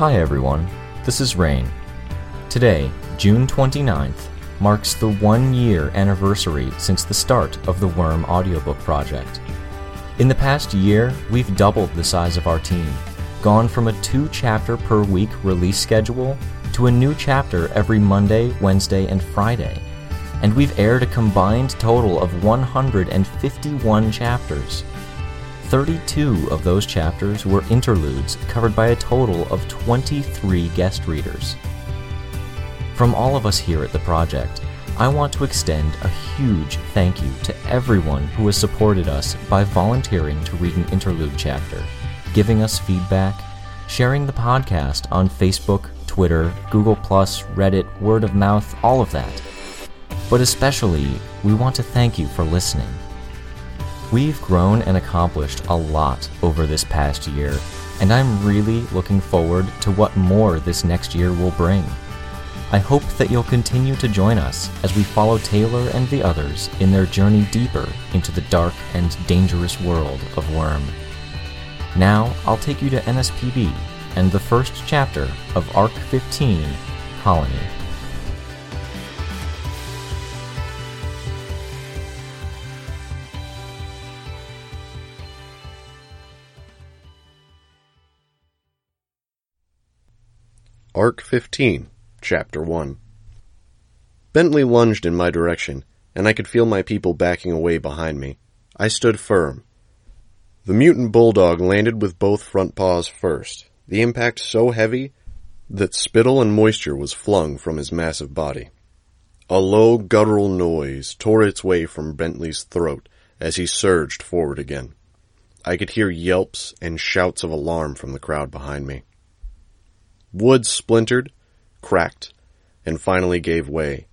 Hi everyone, this is Rain. Today, June 29th, marks the one year anniversary since the start of the Worm audiobook project. In the past year, we've doubled the size of our team, gone from a two chapter per week release schedule to a new chapter every Monday, Wednesday, and Friday. And we've aired a combined total of 151 chapters. 32 of those chapters were interludes covered by a total of 23 guest readers. From all of us here at the project, I want to extend a huge thank you to everyone who has supported us by volunteering to read an interlude chapter, giving us feedback, sharing the podcast on Facebook, Twitter, Google, Reddit, word of mouth, all of that. But especially, we want to thank you for listening. We've grown and accomplished a lot over this past year, and I'm really looking forward to what more this next year will bring. I hope that you'll continue to join us as we follow Taylor and the others in their journey deeper into the dark and dangerous world of Worm. Now, I'll take you to NSPB and the first chapter of Arc 15 Colony. Arc 15, Chapter 1 Bentley lunged in my direction, and I could feel my people backing away behind me. I stood firm. The mutant bulldog landed with both front paws first, the impact so heavy that spittle and moisture was flung from his massive body. A low guttural noise tore its way from Bentley's throat as he surged forward again. I could hear yelps and shouts of alarm from the crowd behind me. Wood splintered, cracked, and finally gave way.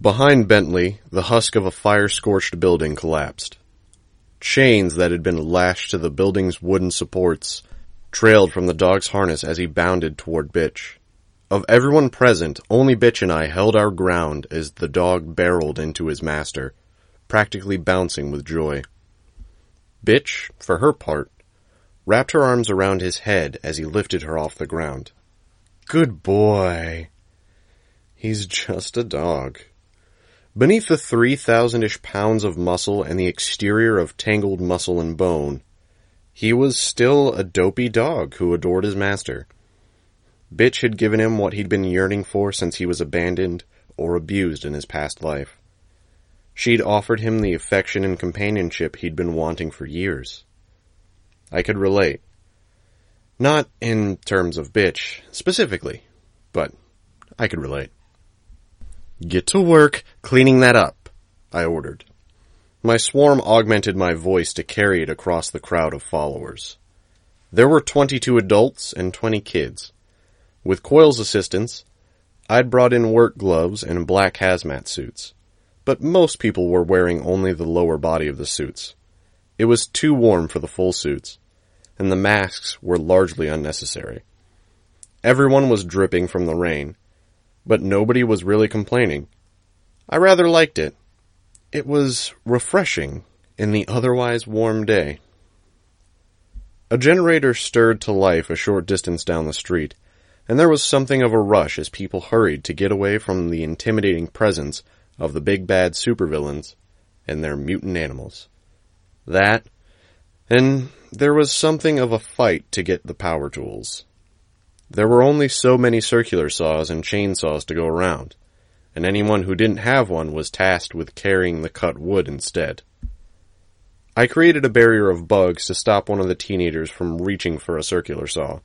Behind Bentley, the husk of a fire-scorched building collapsed. Chains that had been lashed to the building's wooden supports trailed from the dog's harness as he bounded toward Bitch. Of everyone present, only Bitch and I held our ground as the dog barreled into his master, practically bouncing with joy. Bitch, for her part, wrapped her arms around his head as he lifted her off the ground. Good boy. He's just a dog. Beneath the 3,000-ish pounds of muscle and the exterior of tangled muscle and bone, he was still a dopey dog who adored his master. Bitch had given him what he'd been yearning for since he was abandoned or abused in his past life. She'd offered him the affection and companionship he'd been wanting for years. I could relate. Not in terms of bitch, specifically, but I could relate. Get to work cleaning that up, I ordered. My swarm augmented my voice to carry it across the crowd of followers. There were 22 adults and 20 kids. With Coil's assistance, I'd brought in work gloves and black hazmat suits, but most people were wearing only the lower body of the suits. It was too warm for the full suits, and the masks were largely unnecessary. Everyone was dripping from the rain, but nobody was really complaining. I rather liked it. It was refreshing in the otherwise warm day. A generator stirred to life a short distance down the street, and there was something of a rush as people hurried to get away from the intimidating presence of the big bad supervillains and their mutant animals. That, and there was something of a fight to get the power tools. There were only so many circular saws and chainsaws to go around, and anyone who didn't have one was tasked with carrying the cut wood instead. I created a barrier of bugs to stop one of the teenagers from reaching for a circular saw.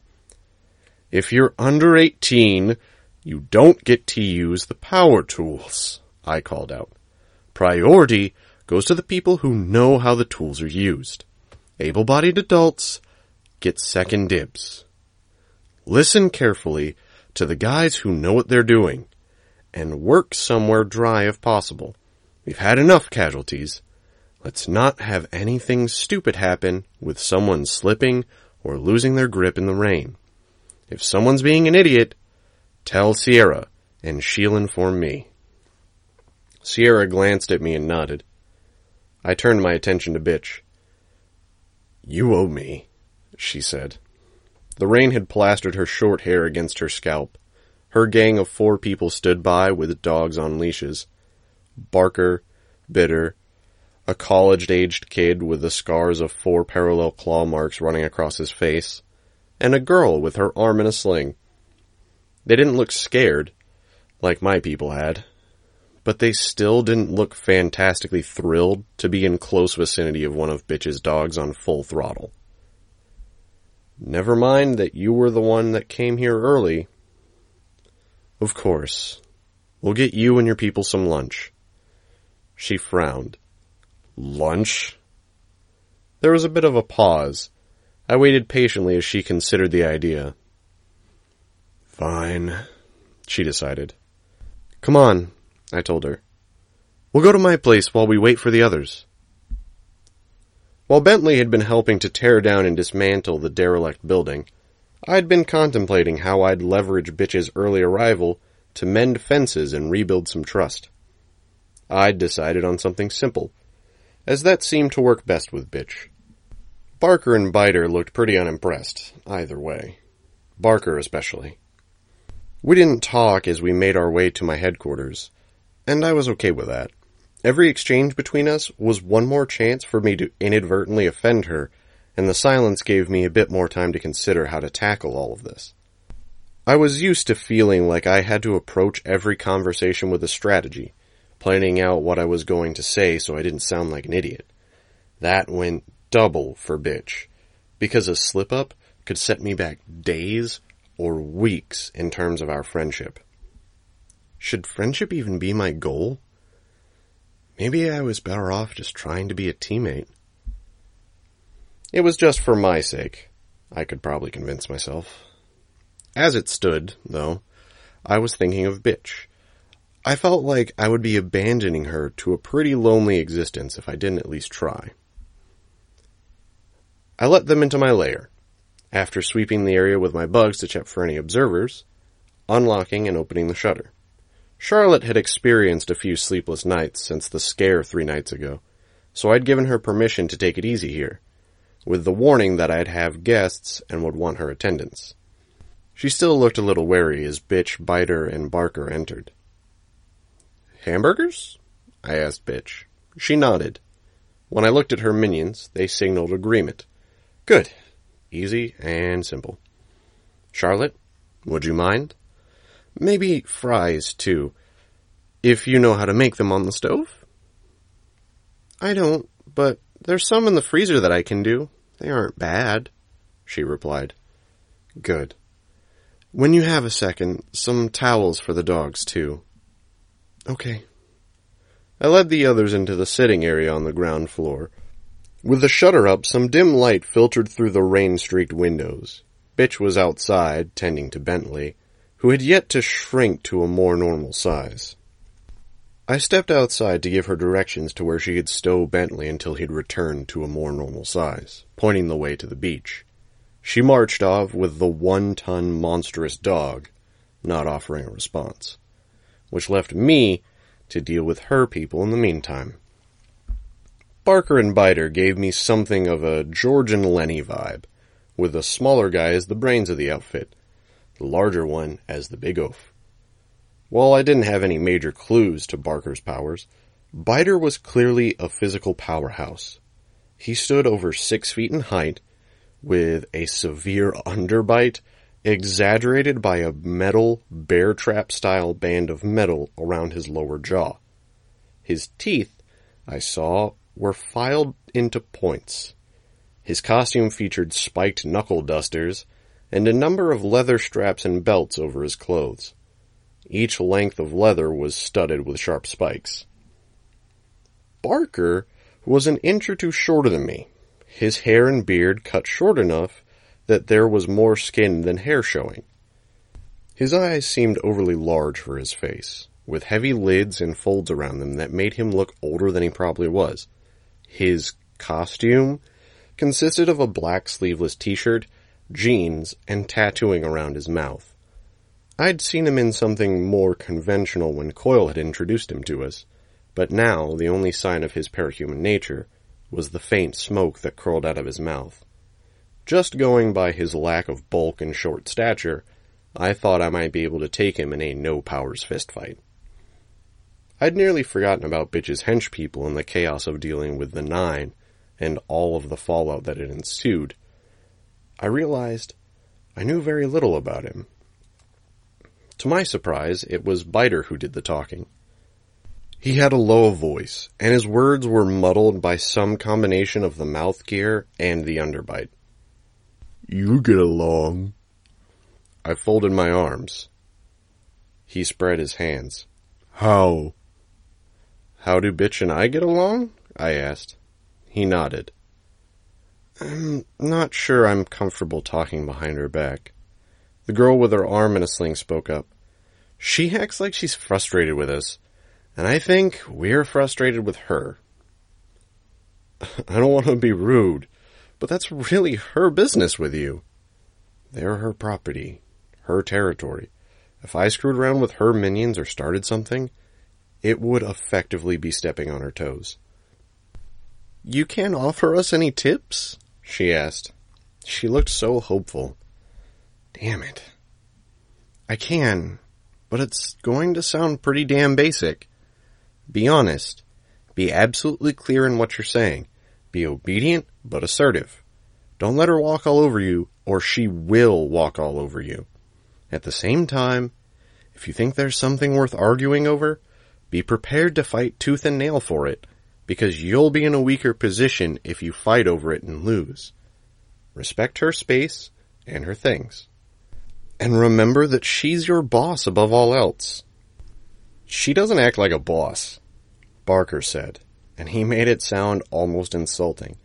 If you're under 18, you don't get to use the power tools, I called out. Priority goes to the people who know how the tools are used. Able-bodied adults get second dibs. Listen carefully to the guys who know what they're doing and work somewhere dry if possible. We've had enough casualties. Let's not have anything stupid happen with someone slipping or losing their grip in the rain. If someone's being an idiot, tell Sierra and she'll inform me. Sierra glanced at me and nodded. I turned my attention to Bitch. You owe me, she said. The rain had plastered her short hair against her scalp. Her gang of four people stood by with dogs on leashes. Barker, Biter, a college-aged kid with the scars of four parallel claw marks running across his face, and a girl with her arm in a sling. They didn't look scared, like my people had, but they still didn't look fantastically thrilled to be in close vicinity of one of Bitch's dogs on full throttle. Never mind that you were the one that came here early, of course. We'll get you and your people some lunch. She frowned. Lunch? There was a bit of a pause. I waited patiently as she considered the idea. Fine, she decided. Come on, I told her. We'll go to my place while we wait for the others. While Bentley had been helping to tear down and dismantle the derelict building, I'd been contemplating how I'd leverage Bitch's early arrival to mend fences and rebuild some trust. I'd decided on something simple, as that seemed to work best with Bitch. Barker and Biter looked pretty unimpressed, either way. Barker especially. We didn't talk as we made our way to my headquarters, and I was okay with that. Every exchange between us was one more chance for me to inadvertently offend her and the silence gave me a bit more time to consider how to tackle all of this. I was used to feeling like I had to approach every conversation with a strategy, planning out what I was going to say so I didn't sound like an idiot. That went double for bitch, because a slip up could set me back days or weeks in terms of our friendship. Should friendship even be my goal? Maybe I was better off just trying to be a teammate. It was just for my sake, I could probably convince myself. As it stood, though, I was thinking of Bitch. I felt like I would be abandoning her to a pretty lonely existence if I didn't at least try. I let them into my lair, after sweeping the area with my bugs to check for any observers, unlocking and opening the shutter. Charlotte had experienced a few sleepless nights since the scare three nights ago, so I'd given her permission to take it easy here with the warning that I'd have guests and would want her attendance. She still looked a little wary as Bitch, Biter, and Barker entered. Hamburgers? I asked Bitch. She nodded. When I looked at her minions, they signaled agreement. Good. Easy and simple. Charlotte, would you mind? Maybe fries, too. If you know how to make them on the stove? I don't, but there's some in the freezer that I can do. They aren't bad, she replied. Good. When you have a second, some towels for the dogs, too. Okay. I led the others into the sitting area on the ground floor. With the shutter up, some dim light filtered through the rain-streaked windows. Bitch was outside, tending to Bentley, who had yet to shrink to a more normal size. I stepped outside to give her directions to where she could stow Bentley until he'd returned to a more normal size, pointing the way to the beach. She marched off with the one-ton monstrous dog, not offering a response, which left me to deal with her people in the meantime. Barker and Biter gave me something of a George and Lenny vibe, with the smaller guy as the brains of the outfit, the larger one as the big oaf. While I didn't have any major clues to Barker's powers, Biter was clearly a physical powerhouse. He stood over six feet in height, with a severe underbite, exaggerated by a metal bear trap style band of metal around his lower jaw. His teeth, I saw, were filed into points. His costume featured spiked knuckle dusters and a number of leather straps and belts over his clothes. Each length of leather was studded with sharp spikes. Barker was an inch or two shorter than me. His hair and beard cut short enough that there was more skin than hair showing. His eyes seemed overly large for his face, with heavy lids and folds around them that made him look older than he probably was. His costume consisted of a black sleeveless t-shirt, jeans, and tattooing around his mouth. I'd seen him in something more conventional when Coil had introduced him to us, but now the only sign of his parahuman nature was the faint smoke that curled out of his mouth. Just going by his lack of bulk and short stature, I thought I might be able to take him in a no powers fistfight. I'd nearly forgotten about Bitch's hench people in the chaos of dealing with the Nine and all of the fallout that had ensued. I realized I knew very little about him. To my surprise, it was Biter who did the talking. He had a low voice, and his words were muddled by some combination of the mouth gear and the underbite. You get along. I folded my arms. He spread his hands. How? How do Bitch and I get along? I asked. He nodded. I'm not sure I'm comfortable talking behind her back. The girl with her arm in a sling spoke up. She acts like she's frustrated with us, and I think we're frustrated with her. I don't want to be rude, but that's really her business with you. They're her property, her territory. If I screwed around with her minions or started something, it would effectively be stepping on her toes. You can't offer us any tips? She asked. She looked so hopeful. Damn it. I can, but it's going to sound pretty damn basic. Be honest. Be absolutely clear in what you're saying. Be obedient, but assertive. Don't let her walk all over you, or she will walk all over you. At the same time, if you think there's something worth arguing over, be prepared to fight tooth and nail for it, because you'll be in a weaker position if you fight over it and lose. Respect her space and her things. And remember that she's your boss above all else. She doesn't act like a boss, Barker said, and he made it sound almost insulting.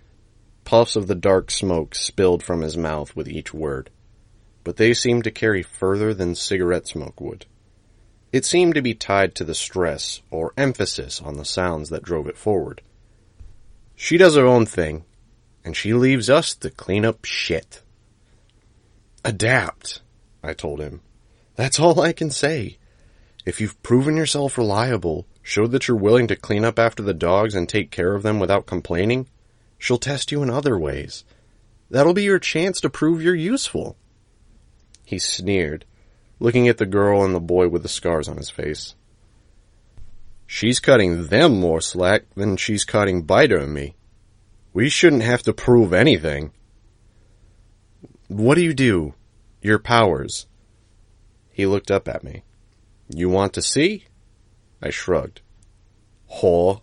Puffs of the dark smoke spilled from his mouth with each word, but they seemed to carry further than cigarette smoke would. It seemed to be tied to the stress or emphasis on the sounds that drove it forward. She does her own thing, and she leaves us to clean up shit. Adapt, I told him. That's all I can say. If you've proven yourself reliable, showed that you're willing to clean up after the dogs and take care of them without complaining, she'll test you in other ways. That'll be your chance to prove you're useful. He sneered, looking at the girl and the boy with the scars on his face. She's cutting them more slack than she's cutting Biter and me. We shouldn't have to prove anything. What do you do? Your powers. He looked up at me. You want to see? I shrugged. Haw.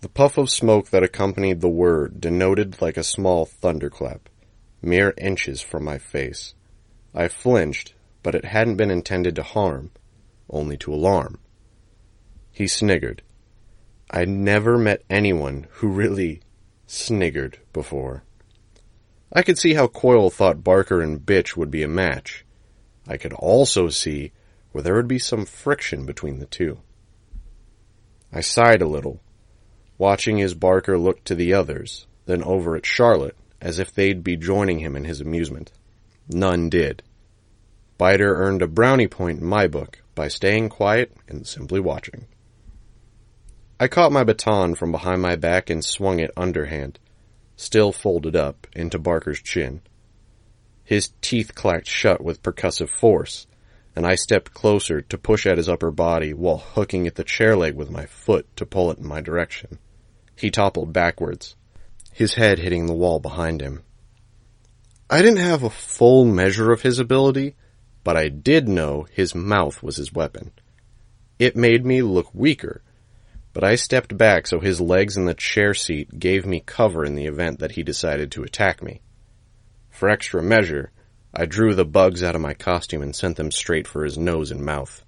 The puff of smoke that accompanied the word denoted like a small thunderclap, mere inches from my face. I flinched, but it hadn't been intended to harm, only to alarm. He sniggered. I'd never met anyone who really sniggered before. I could see how Coil thought Barker and Bitch would be a match. I could also see where there would be some friction between the two. I sighed a little, watching as Barker looked to the others, then over at Charlotte, as if they'd be joining him in his amusement. None did. Biter earned a brownie point in my book by staying quiet and simply watching. I caught my baton from behind my back and swung it underhand, still folded up, into Barker's chin. His teeth clacked shut with percussive force, and I stepped closer to push at his upper body while hooking at the chair leg with my foot to pull it in my direction. He toppled backwards, his head hitting the wall behind him. I didn't have a full measure of his ability, but I did know his mouth was his weapon. It made me look weaker, but I stepped back so his legs in the chair seat gave me cover in the event that he decided to attack me. For extra measure, I drew the bugs out of my costume and sent them straight for his nose and mouth.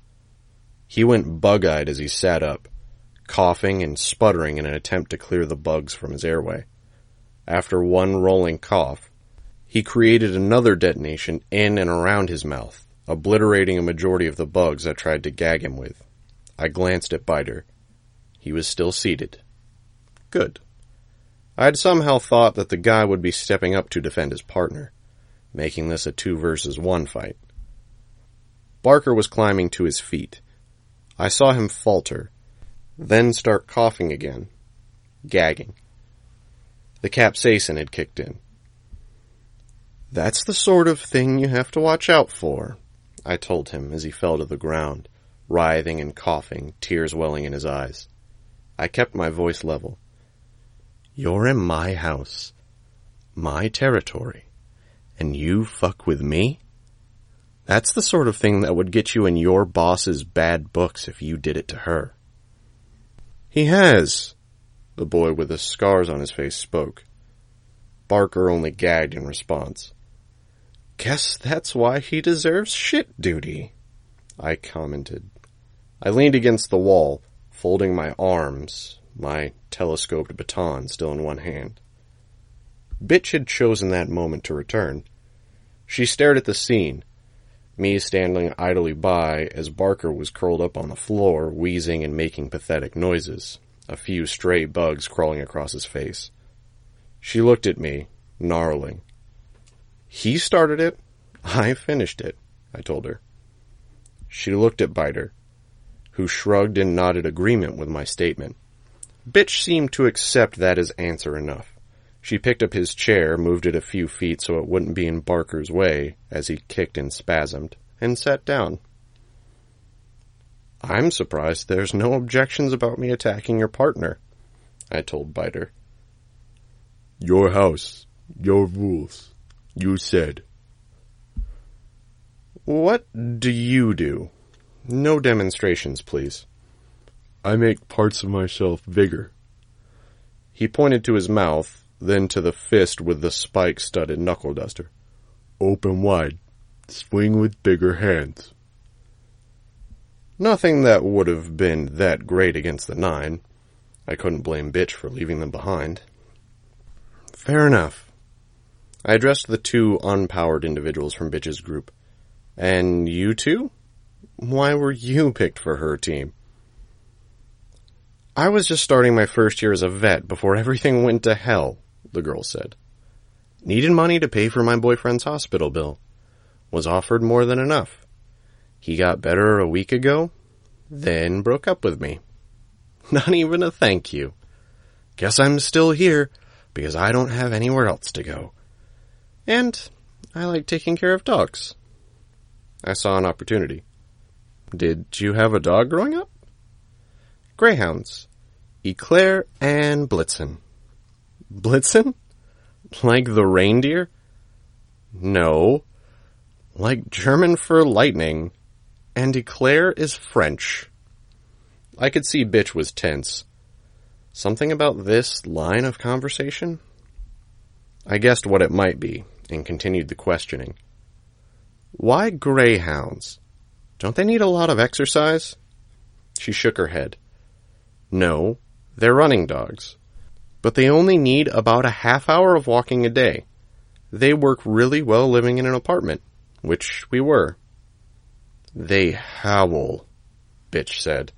He went bug-eyed as he sat up, coughing and sputtering in an attempt to clear the bugs from his airway. After one rolling cough, he created another detonation in and around his mouth, obliterating a majority of the bugs I tried to gag him with. I glanced at Biter. He was still seated. Good. I had somehow thought that the guy would be stepping up to defend his partner, making this a two versus one fight. Barker was climbing to his feet. I saw him falter, then start coughing again, gagging. The capsaicin had kicked in. That's the sort of thing you have to watch out for, I told him as he fell to the ground, writhing and coughing, tears welling in his eyes. I kept my voice level. You're in my house, my territory, and you fuck with me? That's the sort of thing that would get you in your boss's bad books if you did it to her. He has, the boy with the scars on his face spoke. Barker only gagged in response. Guess that's why he deserves shit duty, I commented. I leaned against the wall, folding my arms, my telescoped baton still in one hand. Bitch had chosen that moment to return. She stared at the scene, me standing idly by as Barker was curled up on the floor, wheezing and making pathetic noises, a few stray bugs crawling across his face. She looked at me, gnarling. He started it. I finished it, I told her. She looked at Biter, who shrugged and nodded agreement with my statement. Bitch seemed to accept that as answer enough. She picked up his chair, moved it a few feet so it wouldn't be in Barker's way as he kicked and spasmed, and sat down. I'm surprised there's no objections about me attacking your partner, I told Biter. Your house, your rules, you said. What do you do? No demonstrations, please. I make parts of myself bigger. He pointed to his mouth, then to the fist with the spike studded knuckle duster. Open wide. Swing with bigger hands. Nothing that would have been that great against the nine. I couldn't blame Bitch for leaving them behind. Fair enough. I addressed the two unpowered individuals from Bitch's group. And you two? Why were you picked for her team? I was just starting my first year as a vet before everything went to hell, the girl said. Needed money to pay for my boyfriend's hospital bill. Was offered more than enough. He got better a week ago, then broke up with me. Not even a thank you. Guess I'm still here because I don't have anywhere else to go. And I like taking care of dogs. I saw an opportunity. Did you have a dog growing up? Greyhounds. Eclair and Blitzen. Blitzen? Like the reindeer? No. Like German for lightning. And Eclair is French. I could see Bitch was tense. Something about this line of conversation? I guessed what it might be, and continued the questioning. Why greyhounds? Don't they need a lot of exercise? She shook her head. No, they're running dogs but they only need about a half hour of walking a day. They work really well living in an apartment, which we were. They howl, Bitch said.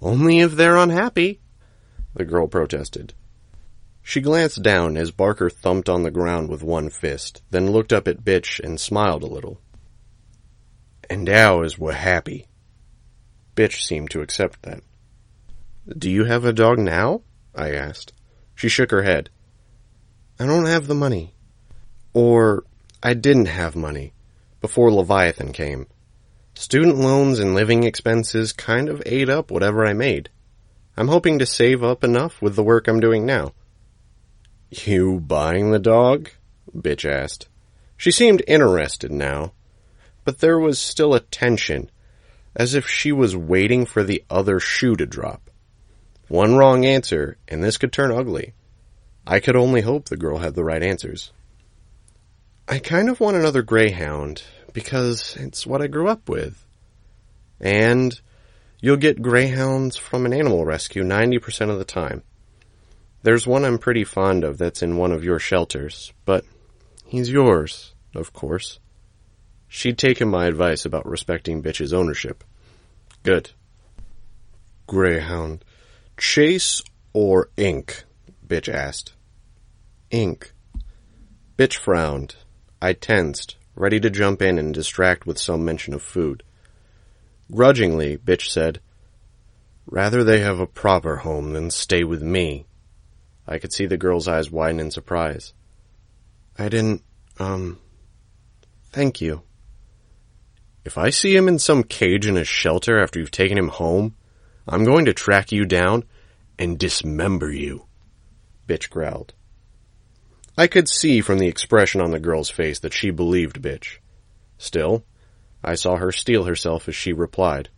Only if they're unhappy, the girl protested. She glanced down as Barker thumped on the ground with one fist, then looked up at Bitch and smiled a little. And ours were happy. Bitch seemed to accept that. Do you have a dog now? I asked. She shook her head. I don't have the money. Or, I didn't have money before Leviathan came. Student loans and living expenses kind of ate up whatever I made. I'm hoping to save up enough with the work I'm doing now. You buying the dog? Bitch asked. She seemed interested now, but there was still a tension, as if she was waiting for the other shoe to drop. One wrong answer, and this could turn ugly. I could only hope the girl had the right answers. I kind of want another greyhound, because it's what I grew up with. And you'll get greyhounds from an animal rescue 90% of the time. There's one I'm pretty fond of that's in one of your shelters, but he's yours, of course. She'd taken my advice about respecting Bitch's ownership. Good. Greyhound. Chase or ink? Bitch asked. Ink. Bitch frowned. I tensed, ready to jump in and distract with some mention of food. Grudgingly, Bitch said, Rather they have a proper home than stay with me. I could see the girl's eyes widen in surprise. I didn't Um, thank you. If I see him in some cage in a shelter after you've taken him home, I'm going to track you down and dismember you, Bitch growled. I could see from the expression on the girl's face that she believed Bitch. Still, I saw her steel herself as she replied,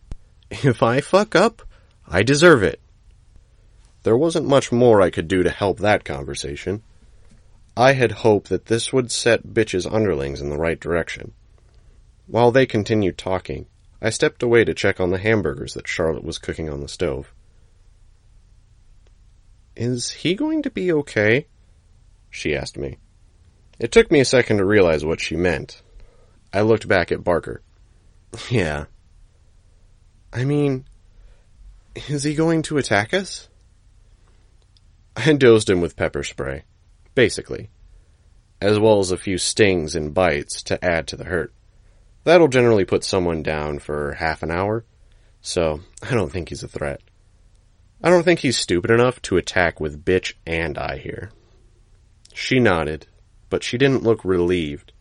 If I fuck up, I deserve it. There wasn't much more I could do to help that conversation. I had hoped that this would set Bitch's underlings in the right direction. While they continued talking, I stepped away to check on the hamburgers that Charlotte was cooking on the stove. Is he going to be okay? She asked me. It took me a second to realize what she meant. I looked back at Barker. Yeah. I mean, is he going to attack us? I dosed him with pepper spray, basically, as well as a few stings and bites to add to the hurt. That'll generally put someone down for half an hour, so I don't think he's a threat. I don't think he's stupid enough to attack with bitch and I here. She nodded, but she didn't look relieved.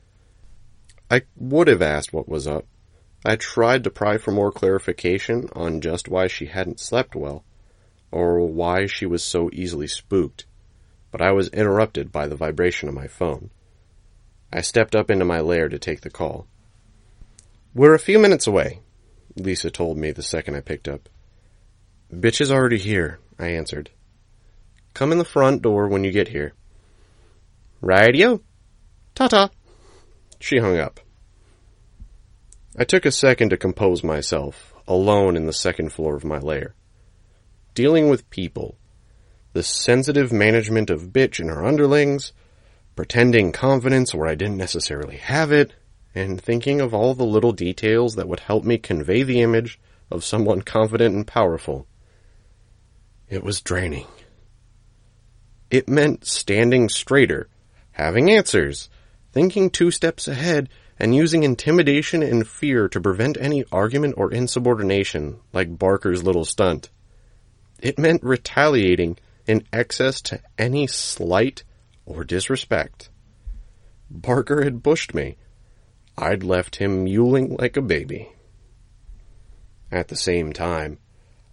I would have asked what was up. I tried to pry for more clarification on just why she hadn't slept well, or why she was so easily spooked, but I was interrupted by the vibration of my phone. I stepped up into my lair to take the call. We're a few minutes away, Lisa told me the second I picked up. Bitch is already here, I answered. Come in the front door when you get here. Radio. Ta-ta. She hung up. I took a second to compose myself, alone in the second floor of my lair. Dealing with people, the sensitive management of bitch and her underlings, pretending confidence where I didn't necessarily have it, and thinking of all the little details that would help me convey the image of someone confident and powerful. It was draining. It meant standing straighter, having answers, thinking two steps ahead, and using intimidation and fear to prevent any argument or insubordination, like Barker's little stunt. It meant retaliating in excess to any slight or disrespect. Barker had bushed me. I'd left him mewling like a baby. At the same time,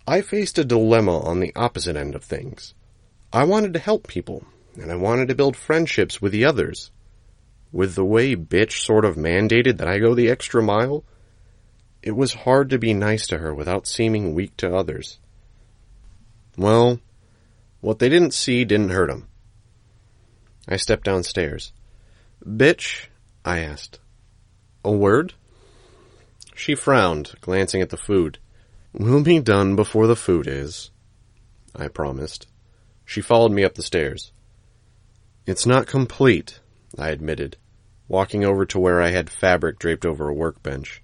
I faced a dilemma on the opposite end of things. I wanted to help people, and I wanted to build friendships with the others. With the way bitch sort of mandated that I go the extra mile, it was hard to be nice to her without seeming weak to others. Well, what they didn't see didn't hurt 'em. I stepped downstairs. Bitch, I asked. A word? She frowned, glancing at the food. We'll be done before the food is, I promised. She followed me up the stairs. It's not complete, I admitted, walking over to where I had fabric draped over a workbench.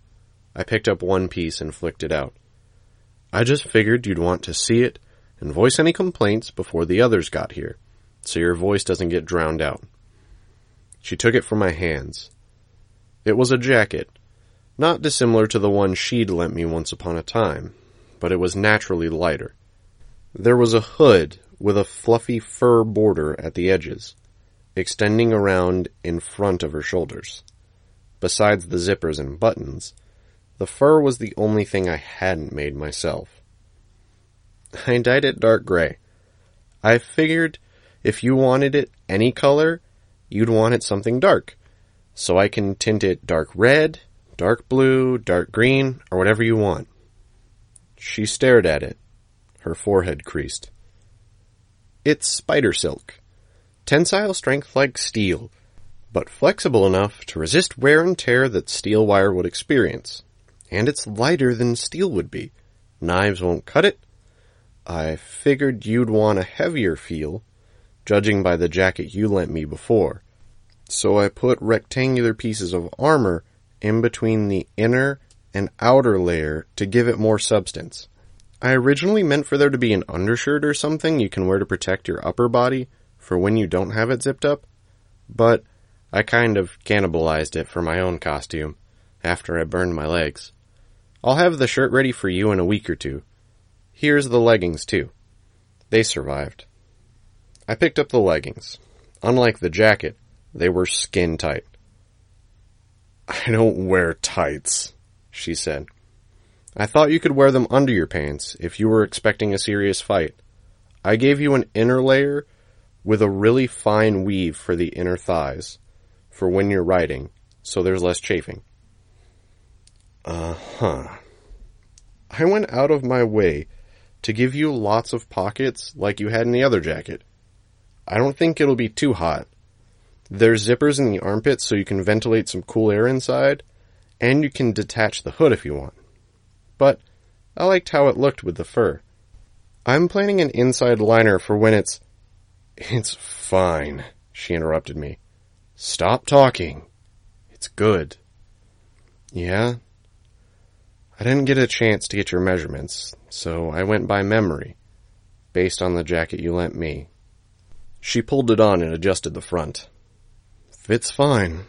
I picked up one piece and flicked it out. I just figured you'd want to see it and voice any complaints before the others got here, so your voice doesn't get drowned out. She took it from my hands. It was a jacket, not dissimilar to the one she'd lent me once upon a time, but it was naturally lighter. There was a hood with a fluffy fur border at the edges, extending around in front of her shoulders. Besides the zippers and buttons, the fur was the only thing I hadn't made myself. I dyed it dark gray. I figured if you wanted it any color, you'd want it something dark. So I can tint it dark red, dark blue, dark green, or whatever you want. She stared at it, her forehead creased. It's spider silk. Tensile strength like steel, but flexible enough to resist wear and tear that steel wire would experience. And it's lighter than steel would be. Knives won't cut it. I figured you'd want a heavier feel, judging by the jacket you lent me before. So I put rectangular pieces of armor in between the inner and outer layer to give it more substance. I originally meant for there to be an undershirt or something you can wear to protect your upper body for when you don't have it zipped up, but I kind of cannibalized it for my own costume after I burned my legs. I'll have the shirt ready for you in a week or two. Here's the leggings too. They survived. I picked up the leggings. Unlike the jacket, they were skin tight. I don't wear tights, she said. I thought you could wear them under your pants if you were expecting a serious fight. I gave you an inner layer with a really fine weave for the inner thighs for when you're riding, so there's less chafing. Uh huh. I went out of my way to give you lots of pockets like you had in the other jacket. I don't think it'll be too hot. There's zippers in the armpits so you can ventilate some cool air inside, and you can detach the hood if you want. But I liked how it looked with the fur. I'm planning an inside liner for when it's. It's fine, she interrupted me. Stop talking. It's good. Yeah? I didn't get a chance to get your measurements, so I went by memory, based on the jacket you lent me. She pulled it on and adjusted the front. Fits fine.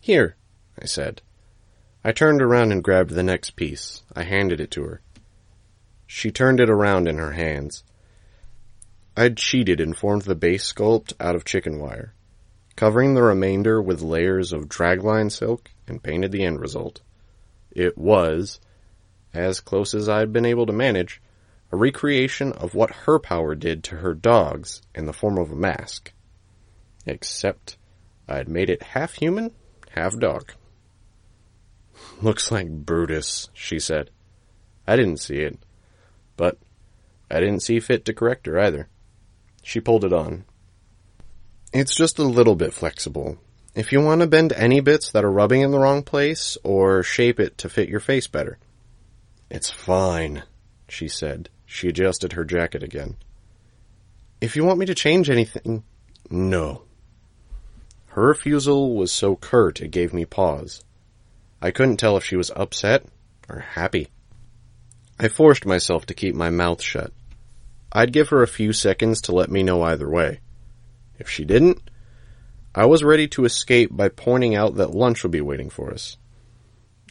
Here, I said. I turned around and grabbed the next piece. I handed it to her. She turned it around in her hands. I'd cheated and formed the base sculpt out of chicken wire, covering the remainder with layers of dragline silk and painted the end result. It was, as close as I'd been able to manage, a recreation of what her power did to her dogs in the form of a mask. Except I'd made it half human, half dog. Looks like Brutus, she said. I didn't see it, but I didn't see fit to correct her either. She pulled it on. It's just a little bit flexible, if you want to bend any bits that are rubbing in the wrong place, or shape it to fit your face better. It's fine, she said. She adjusted her jacket again. If you want me to change anything, no. Her refusal was so curt it gave me pause. I couldn't tell if she was upset or happy. I forced myself to keep my mouth shut. I'd give her a few seconds to let me know either way. If she didn't, I was ready to escape by pointing out that lunch would be waiting for us.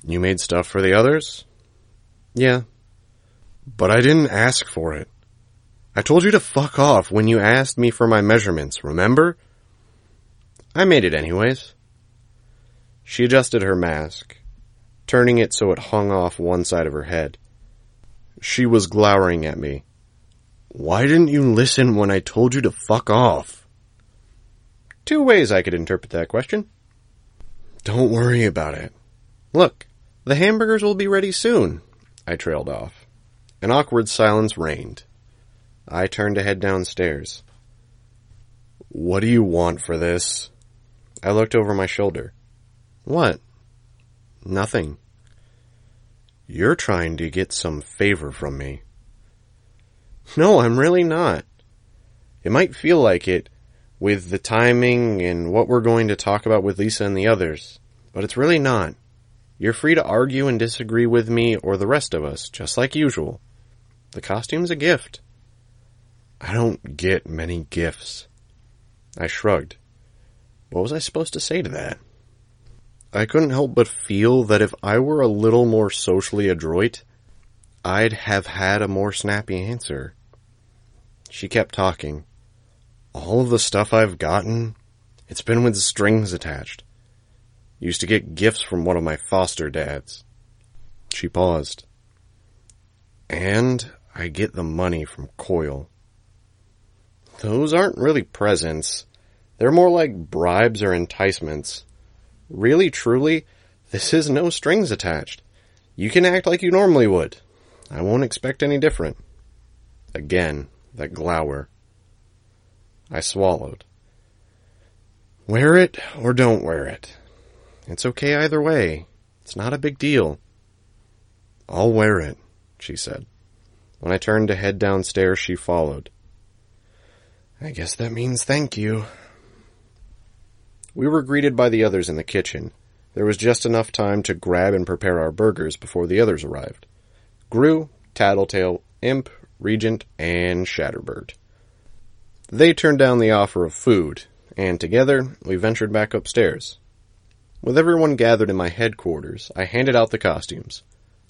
You made stuff for the others? Yeah. But I didn't ask for it. I told you to fuck off when you asked me for my measurements, remember? I made it anyways. She adjusted her mask, turning it so it hung off one side of her head. She was glowering at me. Why didn't you listen when I told you to fuck off? Two ways I could interpret that question. Don't worry about it. Look, the hamburgers will be ready soon. I trailed off. An awkward silence reigned. I turned to head downstairs. What do you want for this? I looked over my shoulder. What? Nothing. You're trying to get some favor from me. No, I'm really not. It might feel like it, with the timing and what we're going to talk about with Lisa and the others, but it's really not. You're free to argue and disagree with me or the rest of us, just like usual. The costume's a gift. I don't get many gifts. I shrugged. What was I supposed to say to that? I couldn't help but feel that if I were a little more socially adroit, I'd have had a more snappy answer. She kept talking all of the stuff I've gotten, it's been with strings attached. Used to get gifts from one of my foster dads. She paused. And I get the money from Coil. Those aren't really presents. They're more like bribes or enticements. Really, truly, this is no strings attached. You can act like you normally would. I won't expect any different. Again, that glower. I swallowed. Wear it or don't wear it. It's okay either way. It's not a big deal. I'll wear it, she said. When I turned to head downstairs, she followed. I guess that means thank you. We were greeted by the others in the kitchen. There was just enough time to grab and prepare our burgers before the others arrived. Grue, Tattletale, Imp, Regent, and Shatterbird. They turned down the offer of food, and together we ventured back upstairs. With everyone gathered in my headquarters, I handed out the costumes.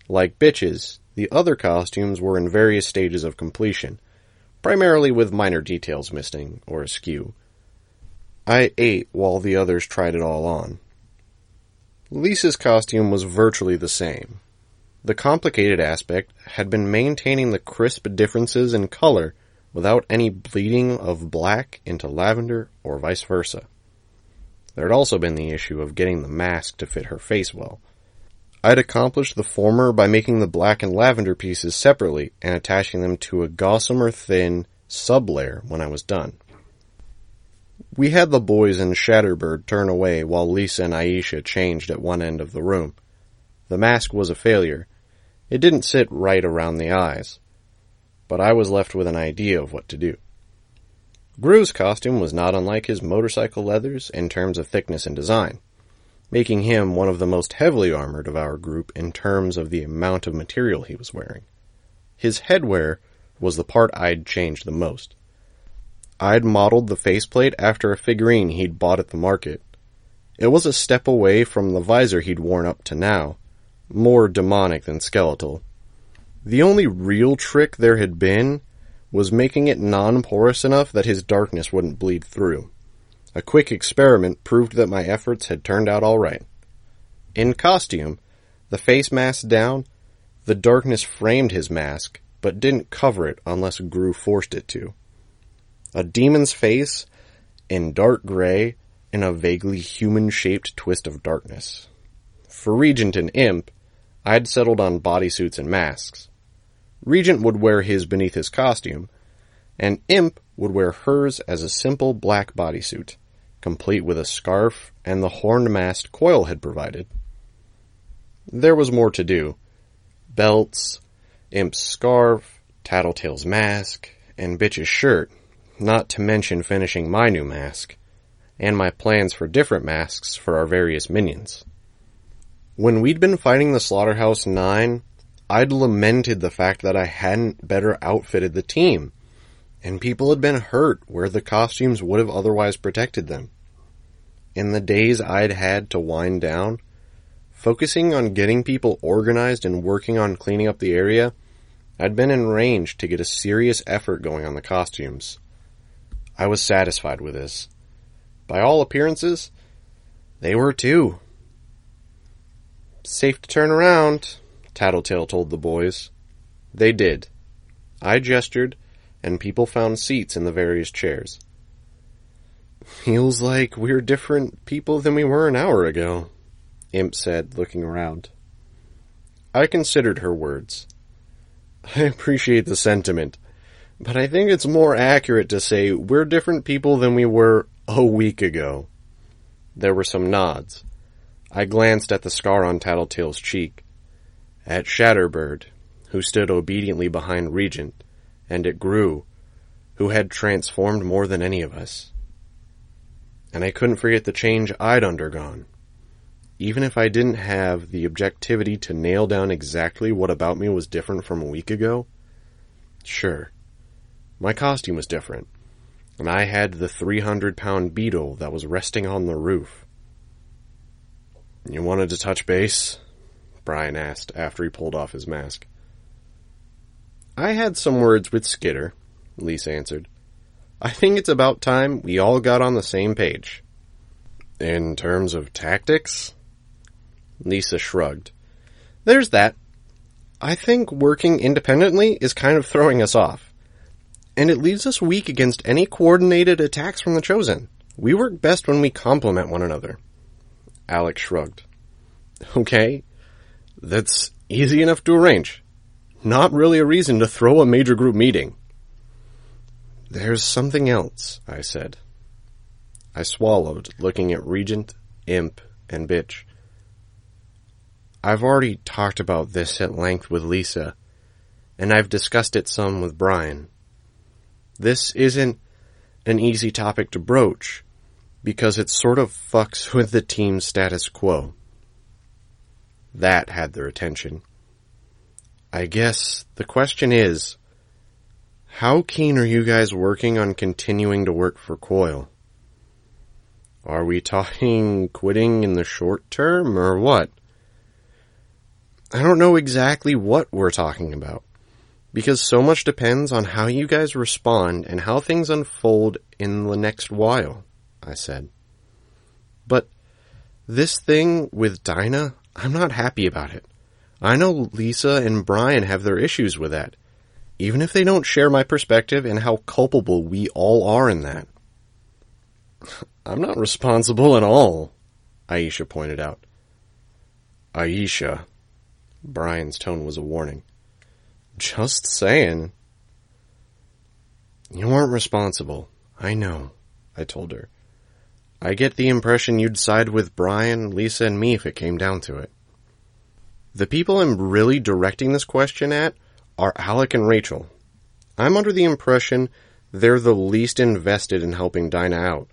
Like bitches, the other costumes were in various stages of completion, primarily with minor details missing or askew. I ate while the others tried it all on. Lisa's costume was virtually the same. The complicated aspect had been maintaining the crisp differences in color without any bleeding of black into lavender or vice versa. There had also been the issue of getting the mask to fit her face well. I had accomplished the former by making the black and lavender pieces separately and attaching them to a gossamer thin sublayer when I was done. We had the boys and Shatterbird turn away while Lisa and Aisha changed at one end of the room. The mask was a failure. It didn't sit right around the eyes. But I was left with an idea of what to do. Grue's costume was not unlike his motorcycle leathers in terms of thickness and design, making him one of the most heavily armored of our group in terms of the amount of material he was wearing. His headwear was the part I'd changed the most. I'd modeled the faceplate after a figurine he'd bought at the market. It was a step away from the visor he'd worn up to now, more demonic than skeletal. The only real trick there had been was making it non-porous enough that his darkness wouldn't bleed through. A quick experiment proved that my efforts had turned out alright. In costume, the face mask down, the darkness framed his mask, but didn't cover it unless Grue forced it to. A demon's face in dark gray in a vaguely human-shaped twist of darkness. For Regent and Imp, I'd settled on bodysuits and masks. Regent would wear his beneath his costume, and Imp would wear hers as a simple black bodysuit, complete with a scarf and the horned mask Coil had provided. There was more to do. Belts, Imp's scarf, Tattletale's mask, and Bitch's shirt, not to mention finishing my new mask, and my plans for different masks for our various minions. When we'd been fighting the Slaughterhouse Nine, I'd lamented the fact that I hadn't better outfitted the team, and people had been hurt where the costumes would have otherwise protected them. In the days I'd had to wind down, focusing on getting people organized and working on cleaning up the area, I'd been in range to get a serious effort going on the costumes. I was satisfied with this. By all appearances, they were too. Safe to turn around, Tattletale told the boys. They did. I gestured, and people found seats in the various chairs. Feels like we're different people than we were an hour ago, Imp said, looking around. I considered her words. I appreciate the sentiment, but I think it's more accurate to say we're different people than we were a week ago. There were some nods. I glanced at the scar on Tattletale's cheek, at Shatterbird, who stood obediently behind Regent, and at Grue, who had transformed more than any of us. And I couldn't forget the change I'd undergone. Even if I didn't have the objectivity to nail down exactly what about me was different from a week ago, sure, my costume was different, and I had the 300 pound beetle that was resting on the roof. You wanted to touch base? Brian asked after he pulled off his mask. I had some words with Skitter, Lisa answered. I think it's about time we all got on the same page. In terms of tactics? Lisa shrugged. There's that. I think working independently is kind of throwing us off and it leaves us weak against any coordinated attacks from the Chosen. We work best when we complement one another. Alec shrugged. Okay, that's easy enough to arrange. Not really a reason to throw a major group meeting. There's something else, I said. I swallowed, looking at Regent, Imp, and Bitch. I've already talked about this at length with Lisa, and I've discussed it some with Brian. This isn't an easy topic to broach because it sort of fucks with the team's status quo. That had their attention. I guess the question is, how keen are you guys working on continuing to work for Coil? Are we talking quitting in the short term or what? I don't know exactly what we're talking about because so much depends on how you guys respond and how things unfold in the next while, I said. But This thing with Dinah, I'm not happy about it. I know Lisa and Brian have their issues with that, even if they don't share my perspective and how culpable we all are in that. I'm not responsible at all, Aisha pointed out. Aisha. Brian's tone was a warning. Just saying. You weren't responsible. I know, I told her. I get the impression you'd side with Brian, Lisa, and me if it came down to it. The people I'm really directing this question at are Alec and Rachel. I'm under the impression they're the least invested in helping Dinah out,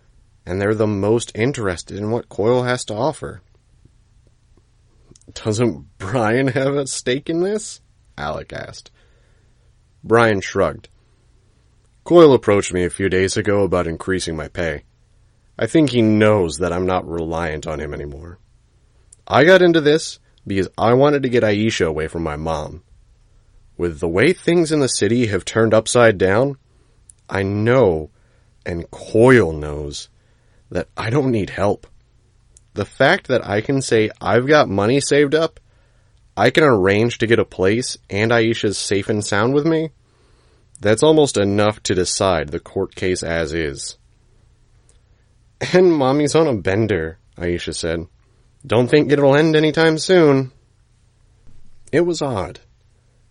and they're the most interested in what Coil has to offer. Doesn't Brian have a stake in this? Alec asked. Brian shrugged. Coil approached me a few days ago about increasing my pay. I think he knows that I'm not reliant on him anymore. I got into this because I wanted to get Aisha away from my mom. With the way things in the city have turned upside down, I know, and Coil knows, that I don't need help. The fact that I can say I've got money saved up, I can arrange to get a place, and Aisha's safe and sound with me, that's almost enough to decide the court case as is. And mommy's on a bender, Aisha said. Don't think it'll end anytime soon. It was odd,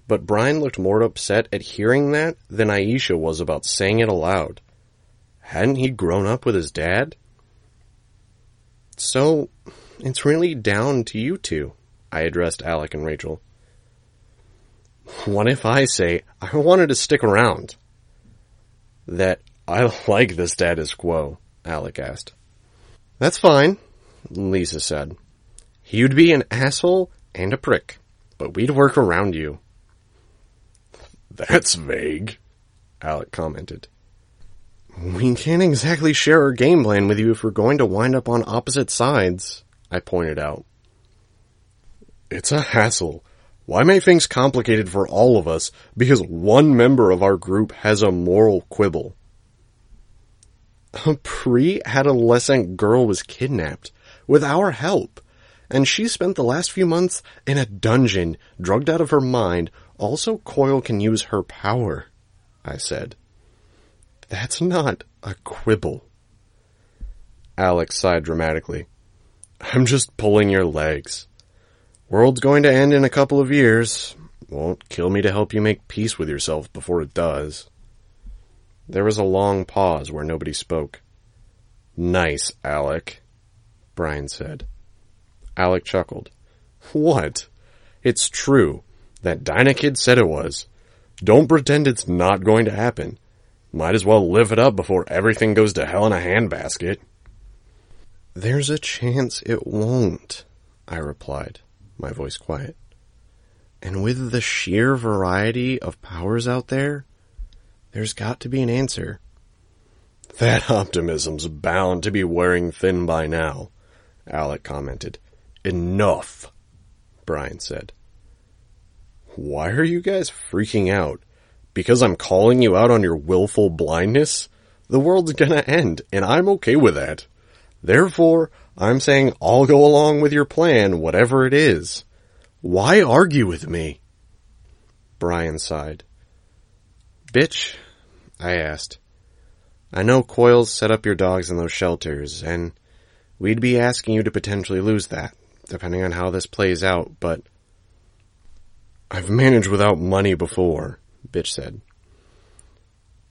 but Brian looked more upset at hearing that than Aisha was about saying it aloud. Hadn't he grown up with his dad? So, it's really down to you two, I addressed Alec and Rachel. What if I say I wanted to stick around? That I like the status quo, Alec asked. That's fine, Lisa said. You'd be an asshole and a prick, but we'd work around you. That's vague, Alec commented. We can't exactly share our game plan with you if we're going to wind up on opposite sides, I pointed out. It's a hassle. Why make things complicated for all of us because one member of our group has a moral quibble? A pre-adolescent girl was kidnapped with our help, and she spent the last few months in a dungeon, drugged out of her mind. Also, Coil can use her power, I said. That's not a quibble. Alec sighed dramatically. I'm just pulling your legs. World's going to end in a couple of years. Won't kill me to help you make peace with yourself before it does. There was a long pause where nobody spoke. Nice, Alec, Brian said. Alec chuckled. What? It's true. That Dinah kid said it was. Don't pretend it's not going to happen. Might as well live it up before everything goes to hell in a handbasket. There's a chance it won't, I replied, my voice quiet. And with the sheer variety of powers out there, there's got to be an answer. That optimism's bound to be wearing thin by now, Alec commented. Enough, Brian said. Why are you guys freaking out? Because I'm calling you out on your willful blindness? The world's gonna end, and I'm okay with that. Therefore, I'm saying I'll go along with your plan, whatever it is. Why argue with me? Brian sighed. Bitch, I asked. I know Coils set up your dogs in those shelters, and we'd be asking you to potentially lose that, depending on how this plays out, but I've managed without money before, Bitch said.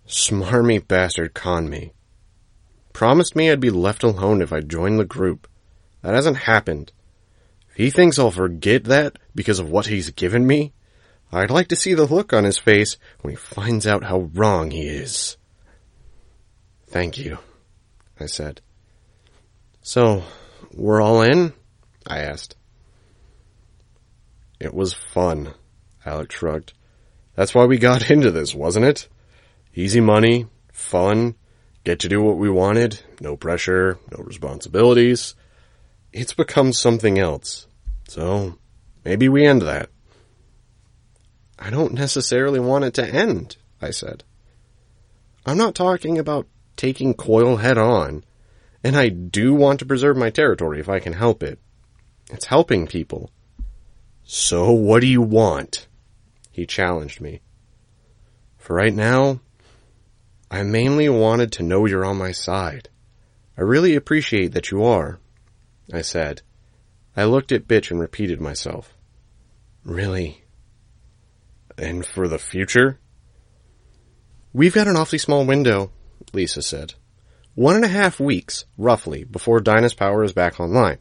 Smarmy bastard conned me. Promised me I'd be left alone if I joined the group. That hasn't happened. If he thinks I'll forget that because of what he's given me, I'd like to see the look on his face when he finds out how wrong he is. Thank you, I said. So, we're all in? I asked. It was fun, Alec shrugged. That's why we got into this, wasn't it? Easy money, fun, get to do what we wanted, no pressure, no responsibilities. It's become something else. So, maybe we end that. I don't necessarily want it to end, I said. I'm not talking about taking Coil head on. And I do want to preserve my territory if I can help it. It's helping people. So what do you want? He challenged me. For right now, I mainly wanted to know you're on my side. I really appreciate that you are, I said. I looked at Bitch and repeated myself. Really? And for the future? We've got an awfully small window, Lisa said. One and a half weeks, roughly, before Dinah's power is back online.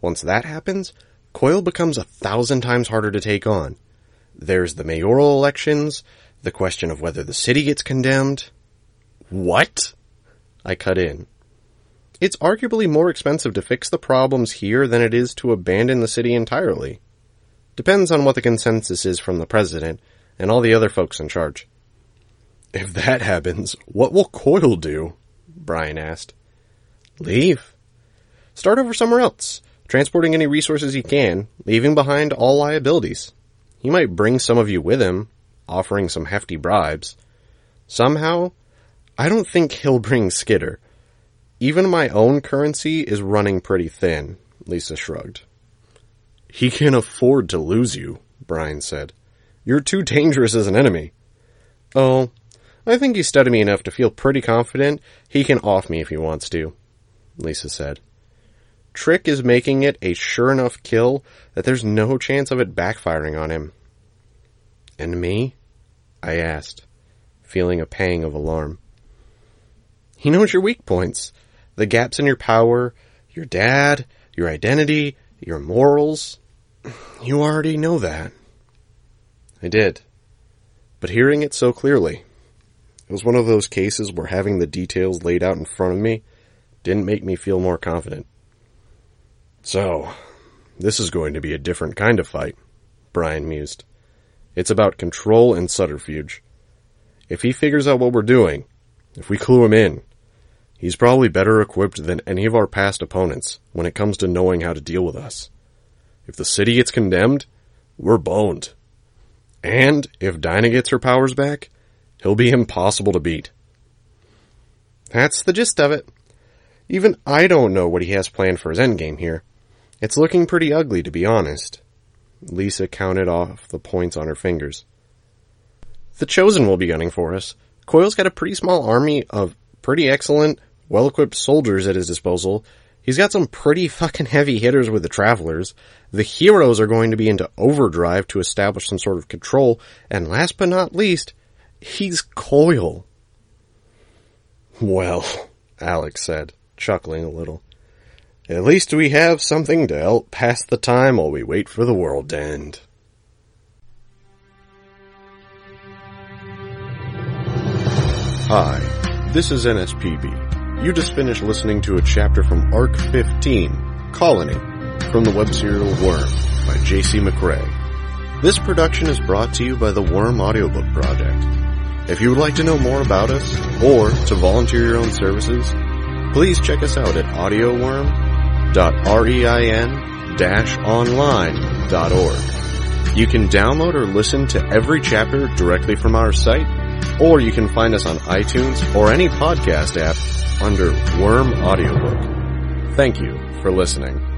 Once that happens, Coil becomes a thousand times harder to take on. There's the mayoral elections, the question of whether the city gets condemned. What? I cut in. It's arguably more expensive to fix the problems here than it is to abandon the city entirely. Depends on what the consensus is from the president and all the other folks in charge. If that happens, what will Coil do? Brian asked. Leave. Start over somewhere else, transporting any resources he can, leaving behind all liabilities. He might bring some of you with him, offering some hefty bribes. Somehow, I don't think he'll bring Skitter. Even my own currency is running pretty thin, Lisa shrugged. He can't afford to lose you, Brian said. You're too dangerous as an enemy. Oh, I think he's studied me enough to feel pretty confident he can off me if he wants to, Lisa said. Trick is making it a sure enough kill that there's no chance of it backfiring on him. And me? I asked, feeling a pang of alarm. He knows your weak points, the gaps in your power, your dad, your identity, your morals. You already know that. I did. But hearing it so clearly, it was one of those cases where having the details laid out in front of me didn't make me feel more confident. So, this is going to be a different kind of fight, Brian mused. It's about control and subterfuge. If he figures out what we're doing, if we clue him in, he's probably better equipped than any of our past opponents when it comes to knowing how to deal with us. If the city gets condemned, we're boned. And if Dinah gets her powers back, he'll be impossible to beat. That's the gist of it. Even I don't know what he has planned for his endgame here. It's looking pretty ugly, to be honest. Lisa counted off the points on her fingers. The Chosen will be gunning for us. Coil's got a pretty small army of pretty excellent, well-equipped soldiers at his disposal. He's got some pretty fucking heavy hitters with the Travelers. The heroes are going to be into overdrive to establish some sort of control. And last but not least, he's Coil. Well, Alec said, chuckling a little. At least we have something to help pass the time while we wait for the world to end. Hi, this is NSPB. You just finished listening to a chapter from Arc 15, Colony, from the web serial Worm by J.C. McCrae. This production is brought to you by the Worm Audiobook Project. If you would like to know more about us, or to volunteer your own services, please check us out at audioworm.rein-online.org. You can download or listen to every chapter directly from our site, or you can find us on iTunes or any podcast app under Worm Audiobook. Thank you for listening.